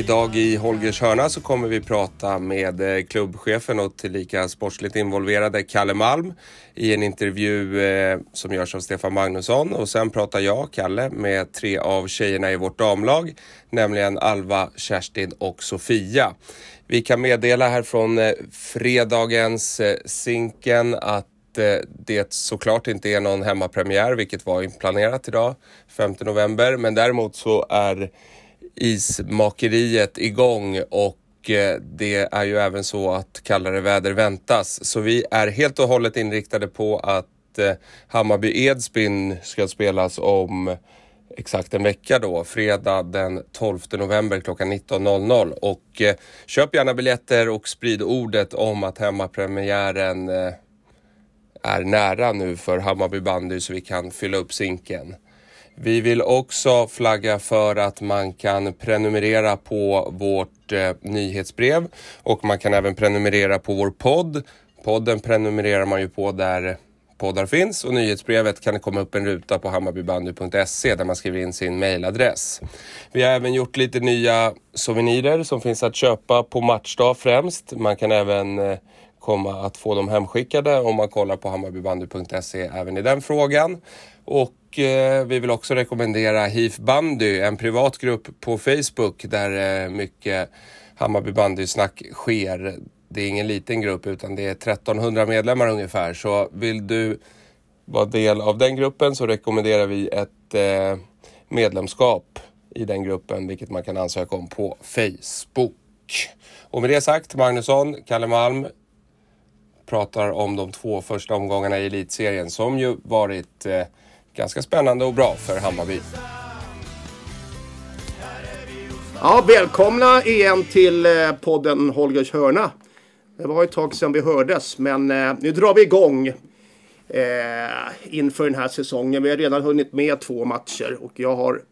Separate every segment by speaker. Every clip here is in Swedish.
Speaker 1: Idag i Holgers hörna så kommer vi prata med eh, klubbchefen och tillika sportsligt involverade Kalle Malm i en intervju eh, som görs av Stefan Magnusson och sen pratar jag, Kalle, med tre av tjejerna i vårt damlag, nämligen Alva, Kerstin och Sofia. Vi kan meddela här från eh, fredagens Zinken att det såklart inte är någon hemmapremiär, vilket var inplanerat idag, 5 november. Men däremot så är ismakeriet igång och eh, det är ju även så att kallare väder väntas. Så vi är helt och hållet inriktade på att eh, Hammarby Edsbyn ska spelas om exakt en vecka då, fredag den 12 november klockan 19.00. Och eh, köp gärna biljetter och sprid ordet om att hemmapremiären eh, är nära nu för Hammarby bandy så vi kan fylla upp sinken. Vi vill också flagga för att man kan prenumerera på vårt eh, nyhetsbrev och man kan även prenumerera på vår podd. Podden prenumererar man ju på där poddar finns och nyhetsbrevet kan det komma upp en ruta på hammarbybandy.se där man skriver in sin mailadress. Vi har även gjort lite nya souvenirer som finns att köpa på matchdag främst. Man kan även eh, komma att få dem hemskickade om man kollar på hammarbybandy.se även i den frågan. Och eh, vi vill också rekommendera HIF Bandy, en privat grupp på Facebook där eh, mycket Hammarby bandy-snack sker. Det är ingen liten grupp utan det är 1300 medlemmar ungefär. Så vill du vara del av den gruppen så rekommenderar vi ett eh, medlemskap i den gruppen, vilket man kan ansöka om på Facebook. Och med det sagt, Magnusson, Kalle Malm pratar om de två första omgångarna i elitserien som ju varit eh, ganska spännande och bra för Hammarby.
Speaker 2: Ja, välkomna igen till eh, podden Holgers hörna. Det var ett tag sedan vi hördes, men eh, nu drar vi igång eh, inför den här säsongen. Vi har redan hunnit med två matcher och jag har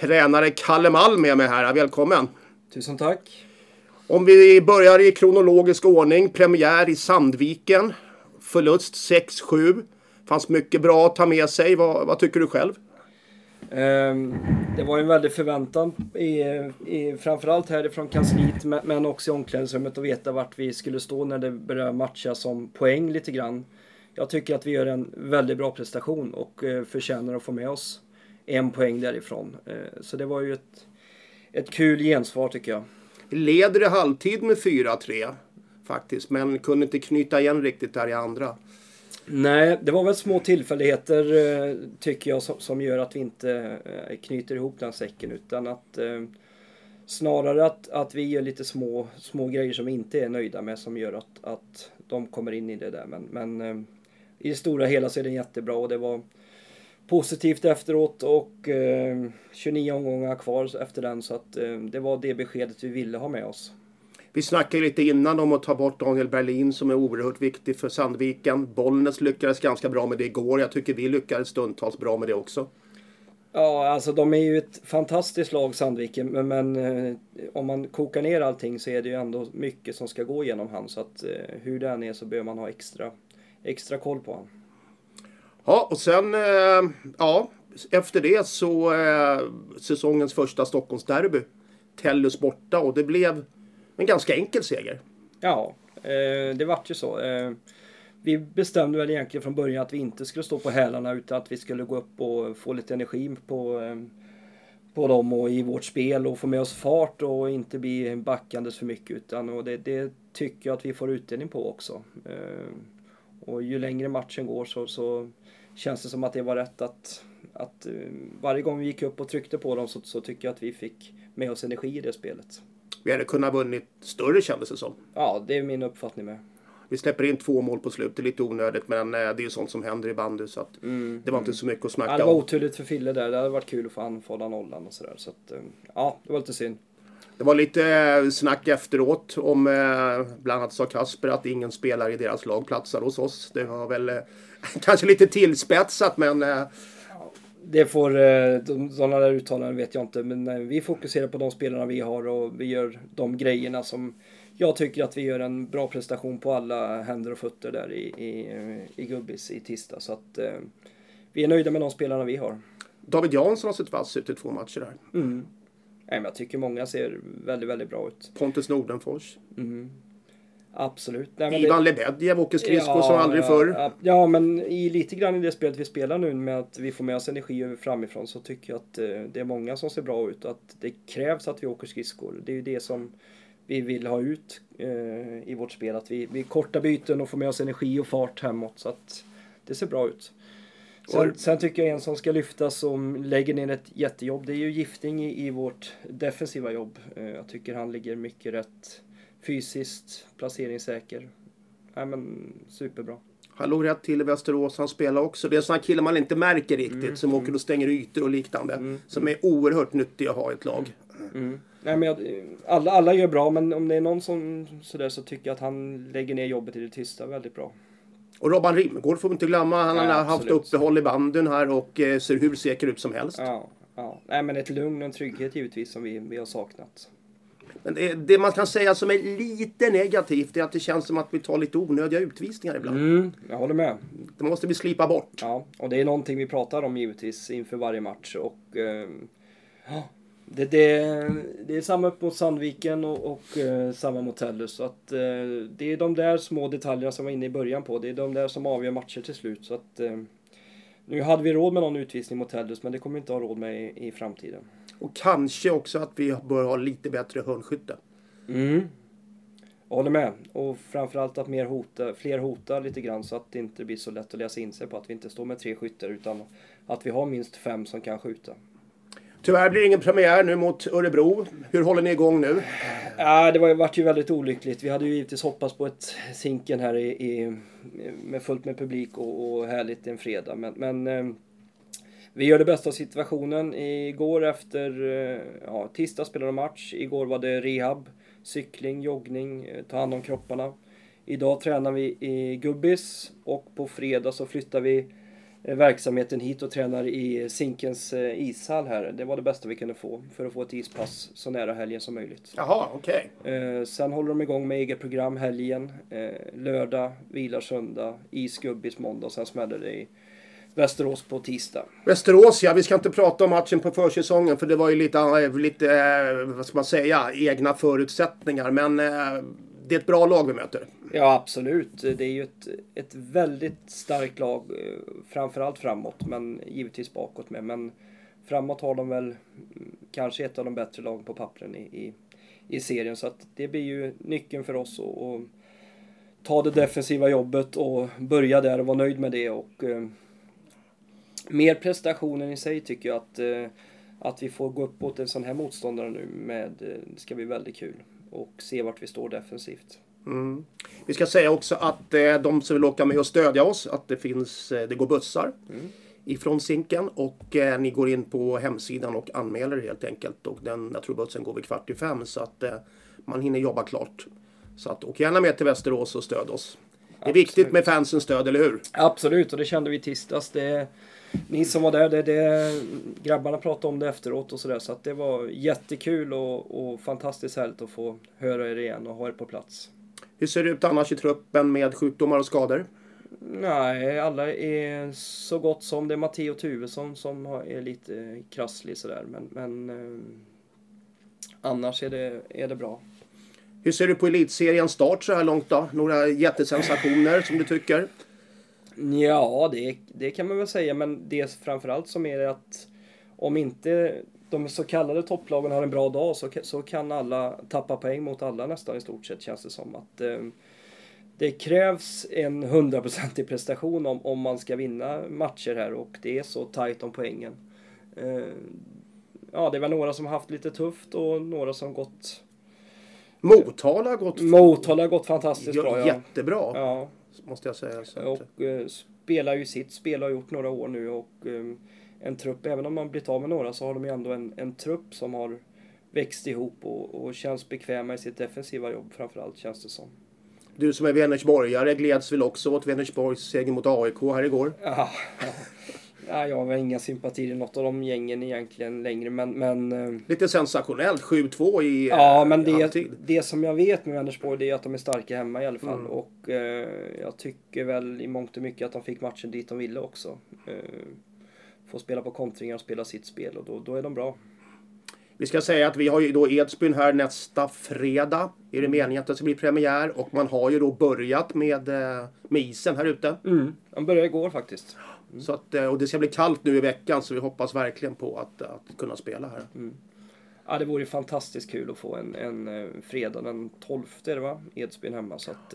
Speaker 2: tränare Kalle Malm med mig här. Välkommen!
Speaker 3: Tusen tack!
Speaker 2: Om vi börjar i kronologisk ordning. Premiär i Sandviken. Förlust 6-7. Fanns mycket bra att ta med sig. Vad, vad tycker du själv?
Speaker 3: Um, det var en väldig förväntan, i, i, framförallt härifrån kansliet men, också i omklädningsrummet att veta vart vi skulle stå när det började matcha som poäng lite grann. Jag tycker att vi gör en väldigt bra prestation och uh, förtjänar att få med oss en poäng därifrån. Uh, så det var ju ett, ett kul gensvar tycker jag.
Speaker 2: Leder i halvtid med 4-3 faktiskt, men kunde inte knyta igen riktigt där i andra.
Speaker 3: Nej, det var väl små tillfälligheter eh, tycker jag som, gör att vi inte eh, knyter ihop den säcken utan att eh, snarare att, att vi gör lite små, små grejer som vi inte är nöjda med som gör att, att de kommer in i det där. Men, men i det stora hela så är det jättebra och det var positivt efteråt och 29 omgångar kvar efter den så att det var det beskedet vi ville ha med oss.
Speaker 2: Vi snackade lite innan om att ta bort Daniel Berlin som är oerhört viktig för Sandviken. Bollnäs lyckades ganska bra med det igår. Jag tycker vi lyckades stundtals bra med det också.
Speaker 3: Ja, alltså de är ju ett fantastiskt lag Sandviken, men, men eh, om man kokar ner allting så är det ju ändå mycket som ska gå genom han. Så att eh, hur det än är så behöver man ha extra, extra koll på honom.
Speaker 2: Ja, och sen, eh, ja, efter det så säsongens första Stockholmsderby. Tellus borta och det blev en ganska enkel seger.
Speaker 3: Ja, eh, det vart ju så. Eh, vi bestämde väl egentligen från början att vi inte skulle stå på hälarna utan att vi skulle gå upp och få lite energi på, eh, på dem och i vårt spel och få med oss fart och inte bli backandes för mycket utan och det, det tycker jag att vi får utdelning på också. Eh, och ju längre matchen går så, så känns det som att det var rätt att, att eh, varje gång vi gick upp och tryckte på dem så, så tycker jag att vi fick med oss energi i det spelet.
Speaker 2: Vi hade kunnat vunnit större kändes det som.
Speaker 3: Ja, det är min uppfattning med.
Speaker 2: Vi släpper in två mål på slutet, lite onödigt men eh, det är ju sånt som händer i bandy så att mm, det var mm. inte så mycket att snacka om.
Speaker 3: Ja, det var oturligt för Fille där. Det hade varit kul att få anfalla nollan och sådär. Så att, eh, ja, det var lite synd.
Speaker 2: Det var lite snack efteråt om, bland annat sa Kasper att ingen spelare i deras lag platsar hos oss. Det var väl kanske lite tillspetsat men...
Speaker 3: Det får, eh, de, sådana där uttalanden vet jag inte men eh, vi fokuserar på de spelarna vi har och vi gör de grejerna som jag tycker att vi gör en bra prestation på alla händer och fötter där i, i, i Gubbis i tisdag. Så att eh, vi är nöjda med de spelarna vi har.
Speaker 2: David Jansson har sett vass ut i två matcher här.
Speaker 3: Mm. Nej, men jag tycker många ser väldigt, väldigt bra ut.
Speaker 2: Pontus Nordenfors.
Speaker 3: Mm. Absolut. Nej, men
Speaker 2: Ivan
Speaker 3: det-
Speaker 2: Lebedjev åker skridskor som aldrig förr.
Speaker 3: Ja, ja, men i, lite grann i det spelet vi spelar nu med att vi får med oss energi framifrån så tycker jag att eh, det är många som ser bra ut att det krävs att vi åker skridskor. Det är ju det som vi vill ha ut eh, i vårt spel. Att vi, vi kortar byten och får med oss energi och fart hemåt så att det ser bra ut. Sen, sen tycker jag en som ska lyftas som lägger ner ett jättejobb. Det är ju Gifting i, i vårt defensiva jobb. Eh, jag tycker han ligger mycket rätt fysiskt, placeringssäker. Nej men superbra.
Speaker 2: Han låg rätt till i Västerås. Han spelar också. Det är sådana killar man inte märker riktigt. som åker och stänger ytor och liknande. Som är oerhört nyttiga att ha i ett lag.
Speaker 3: Mm. Nej, men jag, alla, alla gör bra, men om det är någon som sådär så tycker jag att han lägger ner jobbet i det tysta väldigt bra.
Speaker 2: Och Robban Rimgård får vi inte glömma. Han
Speaker 3: Nej,
Speaker 2: har haft
Speaker 3: absolut.
Speaker 2: uppehåll i banden här och eh, ser hur säker ut som helst.
Speaker 3: Ja, ja. Nej, men ett lugn och en trygghet givetvis som vi, vi har saknat.
Speaker 2: Men det, det man kan säga som är lite negativt är att det känns som att vi tar lite onödiga utvisningar ibland.
Speaker 3: Mm, jag håller med.
Speaker 2: Det måste vi slipa bort.
Speaker 3: Ja, och det är någonting vi pratar om givetvis inför varje match. Och, eh, det, det, det är samma upp mot Sandviken och, och eh, samma mot Tellus. Så att, eh, det är de där små detaljerna som var inne i början på. Det är de där som avgör matcher till slut. Så att, eh, nu hade vi råd med någon utvisning mot Tellus, men det kommer vi inte ha råd med i, i framtiden.
Speaker 2: Och kanske också att vi bör ha lite bättre hörnskytte.
Speaker 3: Mm. Jag håller med. Och framförallt att mer hota, fler hotar lite grann så att det inte blir så lätt att läsa in sig på att vi inte står med tre skyttar utan att vi har minst fem som kan skjuta.
Speaker 2: Tyvärr blir det ingen premiär nu mot Örebro. Hur håller ni igång nu?
Speaker 3: Ja, det var, vart ju väldigt olyckligt. Vi hade ju givetvis hoppats på ett Zinken här i, i, med fullt med publik och, och härligt en fredag. Men, men eh, vi gör det bästa av situationen. Igår efter, eh, ja, tisdag spelade de match. Igår var det rehab, cykling, joggning, eh, ta hand om kropparna. Idag tränar vi i Gubbis och på fredag så flyttar vi eh, verksamheten hit och tränar i Zinkens ishall här. Det var det bästa vi kunde få för att få ett ispass så nära helgen som möjligt.
Speaker 2: Jaha, okej.
Speaker 3: Eh, sen håller de igång med eget program helgen. Lördag, vilar söndag, is Gubbis måndag och sen smäller det i Västerås på tisdag.
Speaker 2: Västerås, ja. Vi ska inte prata om matchen på försäsongen för det var ju lite, eh, lite eh, vad ska man säga, egna förutsättningar. Men eh, det är ett bra lag vi möter.
Speaker 3: Ja, absolut. Det är ju ett, ett väldigt starkt lag, framförallt framåt, men givetvis bakåt med. Men framåt har de väl mm, kanske ett av de bättre lagen på pappren i, i, i serien. Så att det blir ju nyckeln för oss att att ta det defensiva jobbet och börja där och vara nöjd med det. Och, mer prestationen i sig tycker jag att, eh, att vi får gå upp mot en sån här motståndare nu med, eh, det ska bli väldigt kul. Och se vart vi står defensivt.
Speaker 2: Mm. Vi ska säga också att eh, de som vill åka med och stödja oss, att det finns, det går bussar ifrån Zinken och eh, ni går in på hemsidan och anmäler helt enkelt. Och den, jag tror bussen går vid kvart i fem så att eh, man hinner jobba klart. Så att åk gärna med till Västerås och stöd oss. Det är viktigt med fansens stöd, eller hur?
Speaker 3: Absolut, och det kände vi i tisdags. Det, ni som var där, det, det, grabbarna pratade om det efteråt och sådär. Så att det var jättekul och, och fantastiskt härligt att få höra er igen och ha er på plats.
Speaker 2: Hur ser det ut annars i truppen med sjukdomar och skador?
Speaker 3: Nej, alla är så gott som. Det är Matteo Tuvesson som är lite krasslig sådär. Men, men eh, annars är det, är det bra.
Speaker 2: Hur ser du på elitseriens start så här långt då? Några jättesensationer som du tycker?
Speaker 3: Ja, det, det kan man väl säga, men det framförallt som är det att om inte de så kallade topplagen har en bra dag så, så kan alla tappa poäng mot alla nästan i stort sett känns det som. att eh, Det krävs en hundraprocentig prestation om, om man ska vinna matcher här och det är så tajt om poängen. Eh, ja, det väl några som haft lite tufft och några som gått...
Speaker 2: Motala har gått
Speaker 3: Motala har gått fantastiskt
Speaker 2: ja,
Speaker 3: bra. Ja.
Speaker 2: jättebra,
Speaker 3: ja.
Speaker 2: Måste jag säga. Så
Speaker 3: Och eh, spelar ju sitt spel har gjort några år nu och eh, en trupp, även om man blivit av med några så har de ju ändå en, en trupp som har växt ihop och, och känns bekväma i sitt defensiva jobb framförallt känns det som.
Speaker 2: Du som är Vänersborgare gleds väl också åt Vänersborgs seger mot AIK här igår?
Speaker 3: Ja, ja, jag har inga sympatier i något av de gängen egentligen längre men, men eh,
Speaker 2: Lite sensationellt, 7-2 i
Speaker 3: Ja,
Speaker 2: eh,
Speaker 3: men det,
Speaker 2: halvtid.
Speaker 3: det som jag vet med Vänersborg det är att de är starka hemma i alla fall.
Speaker 2: Mm.
Speaker 3: Och eh, jag tycker väl i mångt och mycket att de fick matchen dit de ville också. Eh, få spela på kontringar och spela sitt spel och då, då är de bra.
Speaker 2: Vi ska säga att vi har ju då Edsbyn här nästa fredag. Är det meningen att det ska bli premiär och man har ju då börjat med, eh, med isen här ute.
Speaker 3: Mm. Han började igår faktiskt.
Speaker 2: Så att, eh, och det ska bli kallt nu i veckan så vi hoppas verkligen på att, att kunna spela här.
Speaker 3: Ja, det vore fantastiskt kul att få en, en eh, fredag den 12 är det va? Edsbyn hemma så att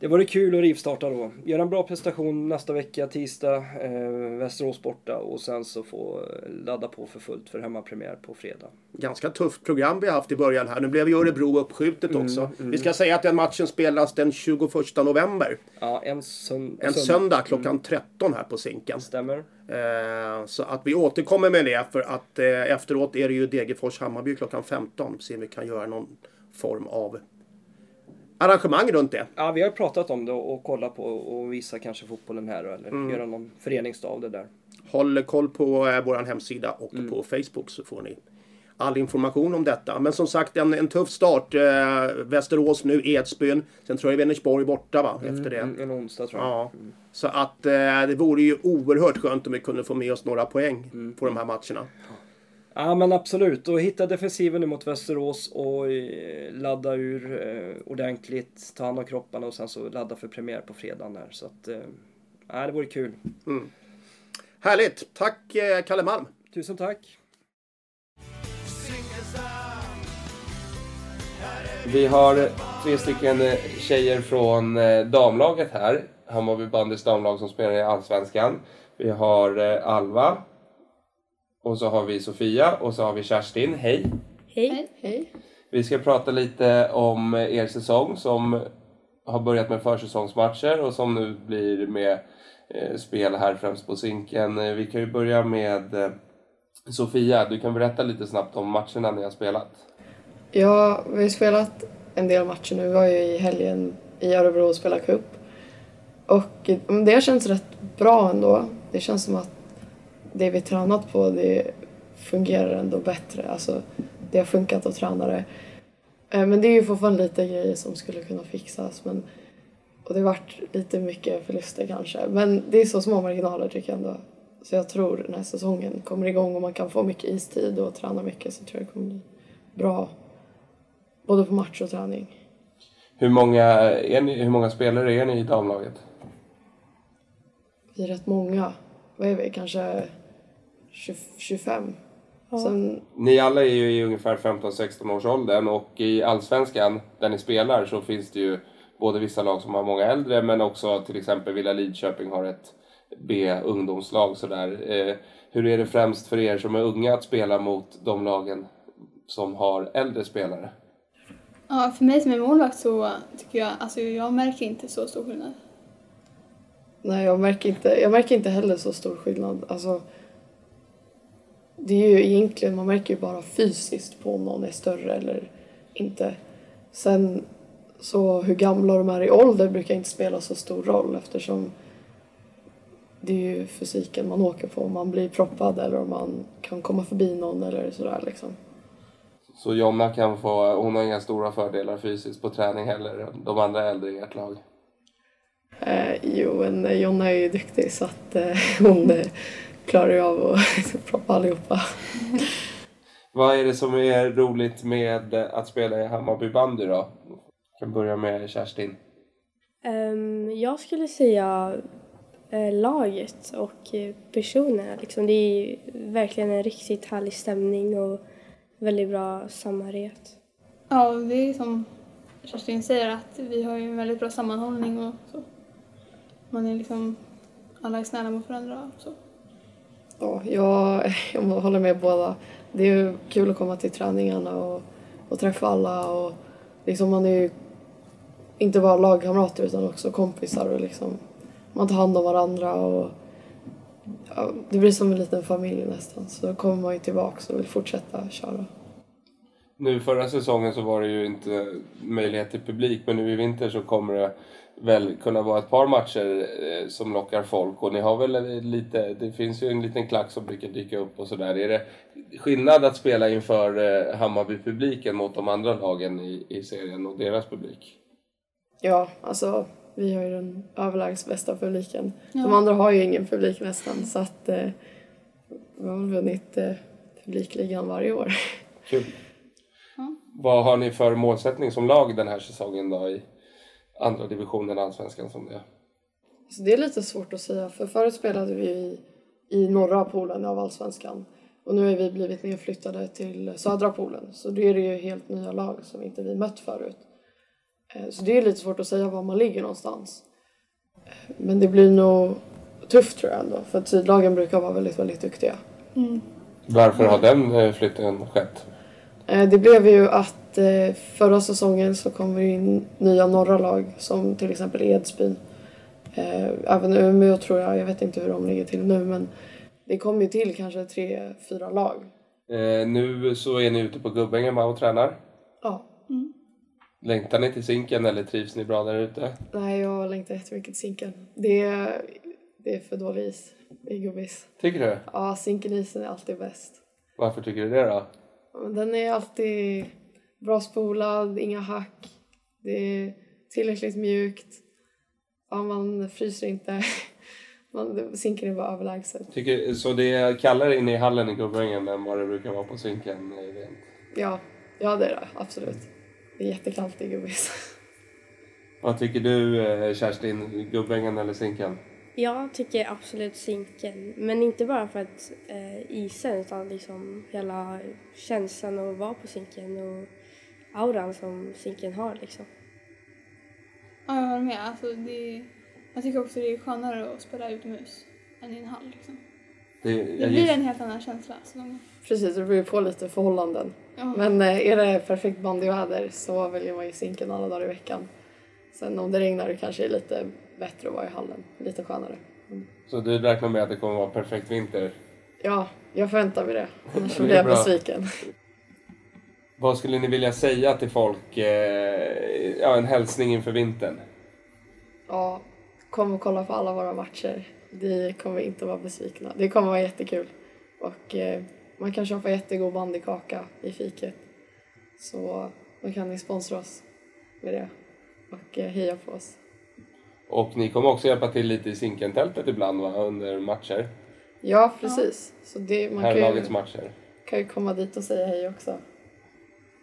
Speaker 3: det vore kul att rivstarta då. Göra en bra prestation nästa vecka, tisdag, eh, Västerås borta och sen så få eh, ladda på för fullt för hemmapremiär på fredag.
Speaker 2: Ganska tufft program vi har haft i början här. Nu blev ju Örebro uppskjutet
Speaker 3: Mm,
Speaker 2: också. Vi ska säga att den matchen spelas den 21 november.
Speaker 3: Ja, en, sön-
Speaker 2: En
Speaker 3: sön-
Speaker 2: söndag klockan 13 här på Zinken.
Speaker 3: Stämmer.
Speaker 2: Eh, så att vi återkommer med det för att eh, efteråt är det ju Degerfors-Hammarby klockan 15. Se om vi kan göra någon form av arrangemang runt det.
Speaker 3: Ja, vi har pratat om det och, och kolla på och visa kanske fotbollen här eller
Speaker 2: Mm.
Speaker 3: göra någon föreningsdag av det där.
Speaker 2: Håll koll på eh, vår hemsida och på Facebook så får ni all information om detta. Men som sagt en, en tuff start. Eh, Västerås nu, Edsbyn. Sen tror jag Vänersborg borta va? Efter det.
Speaker 3: En, onsdag tror jag.
Speaker 2: Ja. Så att eh, det vore ju oerhört skönt om vi kunde få med oss några poäng på de här matcherna.
Speaker 3: Ja men absolut, och hitta defensiven nu mot Västerås och eh, ladda ur eh, ordentligt, ta hand om kropparna och sen så ladda för premiär på fredagen där. Så att, eh, ja, det vore kul.
Speaker 2: Härligt! Tack eh, Kalle Malm!
Speaker 3: Tusen tack!
Speaker 1: Vi har tre stycken tjejer från damlaget här. Hammarby bandys damlag som spelar i Allsvenskan. Vi har Alva. Och så har vi Sofia och så har vi Kerstin. Hej!
Speaker 4: Hej.
Speaker 5: Hej.
Speaker 1: Vi ska prata lite om er säsong som har börjat med försäsongsmatcher och som nu blir med eh, spel här främst på Zinken. Eh, Vi kan ju börja med eh, Sofia. Du kan berätta lite snabbt om matcherna ni har spelat.
Speaker 5: Ja, vi har spelat en del matcher nu. Vi var ju i helgen i Örebro och spelade cup. Och mm, det har känts rätt bra ändå. Det känns som att det vi tränat på det fungerar ändå bättre. Alltså, det har funkat att träna det. Eh, Men det är ju fortfarande lite grejer som skulle kunna fixas. Men, och det har varit lite mycket förluster kanske. Men det är så små marginaler tycker jag ändå. Så jag tror den här säsongen kommer igång och man kan få mycket istid och träna mycket så tror jag det kommer bli bra. Både på match och träning.
Speaker 1: Hur många, är ni, hur många spelare är ni i damlaget?
Speaker 5: Vi är rätt många. Vad är vi? Kanske 20, 25? Sen,
Speaker 1: Ni alla är ju i ungefär 15-16 års åldern och i Allsvenskan där ni spelar så finns det ju både vissa lag som har många äldre men också till exempel Villa Lidköping har ett B-ungdomslag sådär. Eh, hur är det främst för er som är unga att spela mot de lagen som har äldre spelare?
Speaker 4: Ja, för mig som är målvakt så tycker jag, alltså jag märker inte så stor skillnad.
Speaker 5: nej, jag märker, inte, jag märker inte heller så stor skillnad. Alltså, det är ju egentligen, man märker ju bara fysiskt på om någon är större eller inte. Sen så hur gamla de är i ålder brukar inte spela så stor roll eftersom det är ju fysiken man åker på. Om man blir proppad eller om man kan komma förbi någon eller sådär liksom.
Speaker 1: Så Jonna kan få, hon har inga stora fördelar fysiskt på träning heller, de andra äldre i ert lag.
Speaker 5: Eh, jo, men Jonna är ju duktig så att eh, hon eh, klarar ju av att proppa allihopa.
Speaker 1: Vad är det som är roligt med att spela i Hammarby bandy då? Jag kan börja med Kerstin.
Speaker 6: Ehm, jag skulle säga eh, laget och personerna. Liksom. Det är verkligen en riktigt härlig stämning och väldigt bra samhörighet.
Speaker 4: Ja, det är som Kerstin säger att vi har ju en väldigt bra sammanhållning och så. Man är liksom, alla är snälla mot varandra och så.
Speaker 5: Ja, jag, jag håller med båda. Det är kul att komma till träningarna och, och träffa alla. Och liksom man är ju inte bara lagkamrater utan också kompisar. Och liksom, man tar hand om varandra. Och, ja, det blir som en liten familj nästan. Så då kommer man ju tillbaka och vill fortsätta köra.
Speaker 1: Nu förra säsongen så var det ju inte möjlighet till publik men nu i vinter så kommer det väl kunna vara ett par matcher eh, som lockar folk och ni har väl lite, det finns ju en liten klack som brukar dyka upp och sådär. Är det skillnad att spela inför eh, Hammarby-publiken mot de andra lagen i, i serien och deras publik?
Speaker 5: Ja, alltså vi har ju den överlägset bästa publiken. De
Speaker 4: Ja.
Speaker 5: andra har ju ingen publik nästan så att eh, vi har väl vunnit eh, publikligan varje år.
Speaker 1: Kul. Vad har ni för målsättning som lag den här säsongen då i andra divisionen allsvenskan som det är?
Speaker 5: Så det är lite svårt att säga för förut spelade vi i, i norra polen av allsvenskan och nu har vi blivit nedflyttade till södra polen så då är det ju helt nya lag som inte vi mött förut. Eh, Så det är lite svårt att säga var man ligger någonstans. Eh, Men det blir nog tufft tror jag ändå för att sydlagen brukar vara väldigt, väldigt duktiga.
Speaker 1: Varför har den eh, flytten skett?
Speaker 5: Eh, Det blev ju att eh, förra säsongen så kom det in nya norra lag som till exempel Edsbyn. Eh, Även Umeå tror jag, jag vet inte hur de ligger till nu men det kom ju till kanske tre, fyra lag.
Speaker 1: Eh, nu så är ni ute på Gubbängen och tränar.
Speaker 5: Ja,
Speaker 1: Längtar ni till Zinken eller trivs ni bra där ute?
Speaker 5: nej jag längtar jättemycket till Zinken. Det är, det är för dålig is i gubbis.
Speaker 1: Tycker du?
Speaker 5: Ja, Zinkenisen är alltid bäst.
Speaker 1: Varför tycker du det då?
Speaker 5: Den är alltid bra spolad, inga hack. Det är tillräckligt mjukt. Ja, man fryser inte. Man, zinken är bara överlägset.
Speaker 1: Tycker, så det är kallare inne i hallen i Gubbängen än vad det brukar vara på rent?
Speaker 5: Ja, ja det är det. Absolut. Det är jättekallt i gubbis.
Speaker 1: Vad tycker du eh, Kerstin? Gubbängen eller Zinken?
Speaker 6: Jag tycker absolut Zinken, men inte bara för att eh, isen utan liksom hela känslan att vara på Zinken och auran som Zinken har liksom.
Speaker 4: Ja, jag håller med. Alltså, det, jag tycker också det är skönare att spela utomhus än i en hall. Liksom.
Speaker 1: Det,
Speaker 4: Det blir en helt annan känsla. Så de,
Speaker 5: Precis, det beror ju på lite förhållanden.
Speaker 4: ja.
Speaker 5: Men eh, är det perfekt bandyväder så väljer man ju zinken alla dagar i veckan. Sen om det regnar det kanske är lite bättre att vara i hallen. Lite skönare.
Speaker 1: Så du räknar med att det kommer vara perfekt vinter?
Speaker 5: Ja, jag förväntar mig det. Annars blir jag besviken.
Speaker 1: Vad skulle ni vilja säga till folk? Eh, ja, en hälsning inför vintern.
Speaker 5: Ja, kom och kolla på alla våra matcher. Vi kommer inte vara besvikna. Det kommer vara jättekul. Och eh, man kan köpa jättegod bandykaka i fiket. Så då kan ni sponsra oss med det och eh, heja på oss.
Speaker 1: Och ni kommer också hjälpa till lite i Zinkentältet ibland va? under matcher?
Speaker 5: Ja, precis. Så det, man kan
Speaker 1: Herrlagets
Speaker 5: ju,
Speaker 1: matcher.
Speaker 5: kan ju komma dit och säga hej också.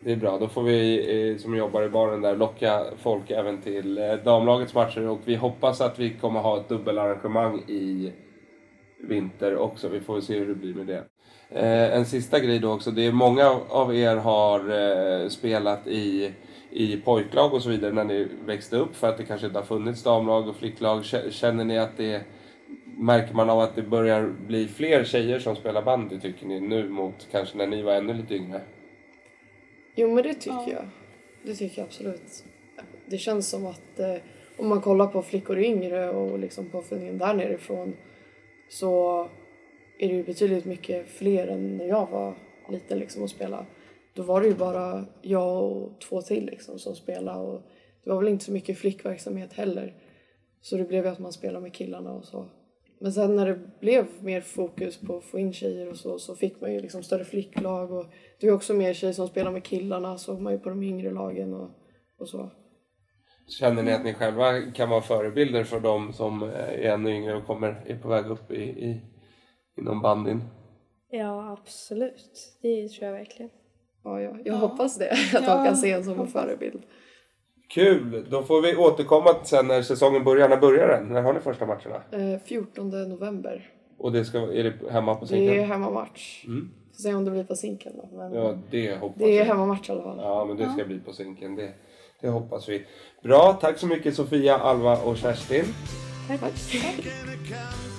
Speaker 1: Det är bra, då får vi eh, som jobbar i baren där locka folk även till eh, damlagets matcher och vi hoppas att vi kommer ha ett dubbelarrangemang i vinter också. Vi får se hur det blir med det. Eh, en sista grej då också, det är många av er har spelat i, i pojklag och så vidare när ni växte upp för att det kanske inte har funnits damlag och flicklag. Kä- Känner ni att det Märker man av att det börjar bli fler tjejer som spelar bandy tycker ni nu mot kanske när ni var ännu lite yngre?
Speaker 5: Jo, men det tycker
Speaker 4: Ja.
Speaker 5: jag. Det tycker jag absolut. Det känns som att eh, om man kollar på flickor yngre och liksom på föreningen där nerifrån så är det ju betydligt mycket fler än när jag var liten liksom och spela. Då var det ju bara jag och två till liksom som spelade och det var väl inte så mycket flickverksamhet heller. Så det blev ju att man spelade med killarna och så. Men sen när det blev mer fokus på att få in tjejer och så, så fick man ju liksom större flicklag och det är också mer tjejer som spelar med killarna, såg man ju på de yngre lagen och, och så.
Speaker 1: Känner ni att ni själva kan vara förebilder för de som är ännu yngre och kommer, är på väg upp i, i, inom bandyn?
Speaker 6: Ja, absolut. Det tror jag verkligen.
Speaker 5: Ja, ja. Jag hoppas det, att de
Speaker 4: Ja,
Speaker 5: kan se en som en förebild.
Speaker 1: Kul! Då får vi återkomma sen när säsongen börjar. När börjar den? När har ni första matcherna?
Speaker 5: Eh, 14 november.
Speaker 1: Och det ska, är det hemma på
Speaker 5: Det är
Speaker 1: Zinken?
Speaker 5: hemmamatch.
Speaker 1: Mm.
Speaker 5: Får se om det blir på Zinken då. Men
Speaker 1: Ja, det hoppas
Speaker 5: det är
Speaker 1: jag.
Speaker 5: hemmamatch i alla fall.
Speaker 1: Ja, men det ska bli på Zinken. Det, det hoppas vi. Bra, tack så mycket Sofia, Alva och Kerstin.
Speaker 6: Tack.
Speaker 7: Kantad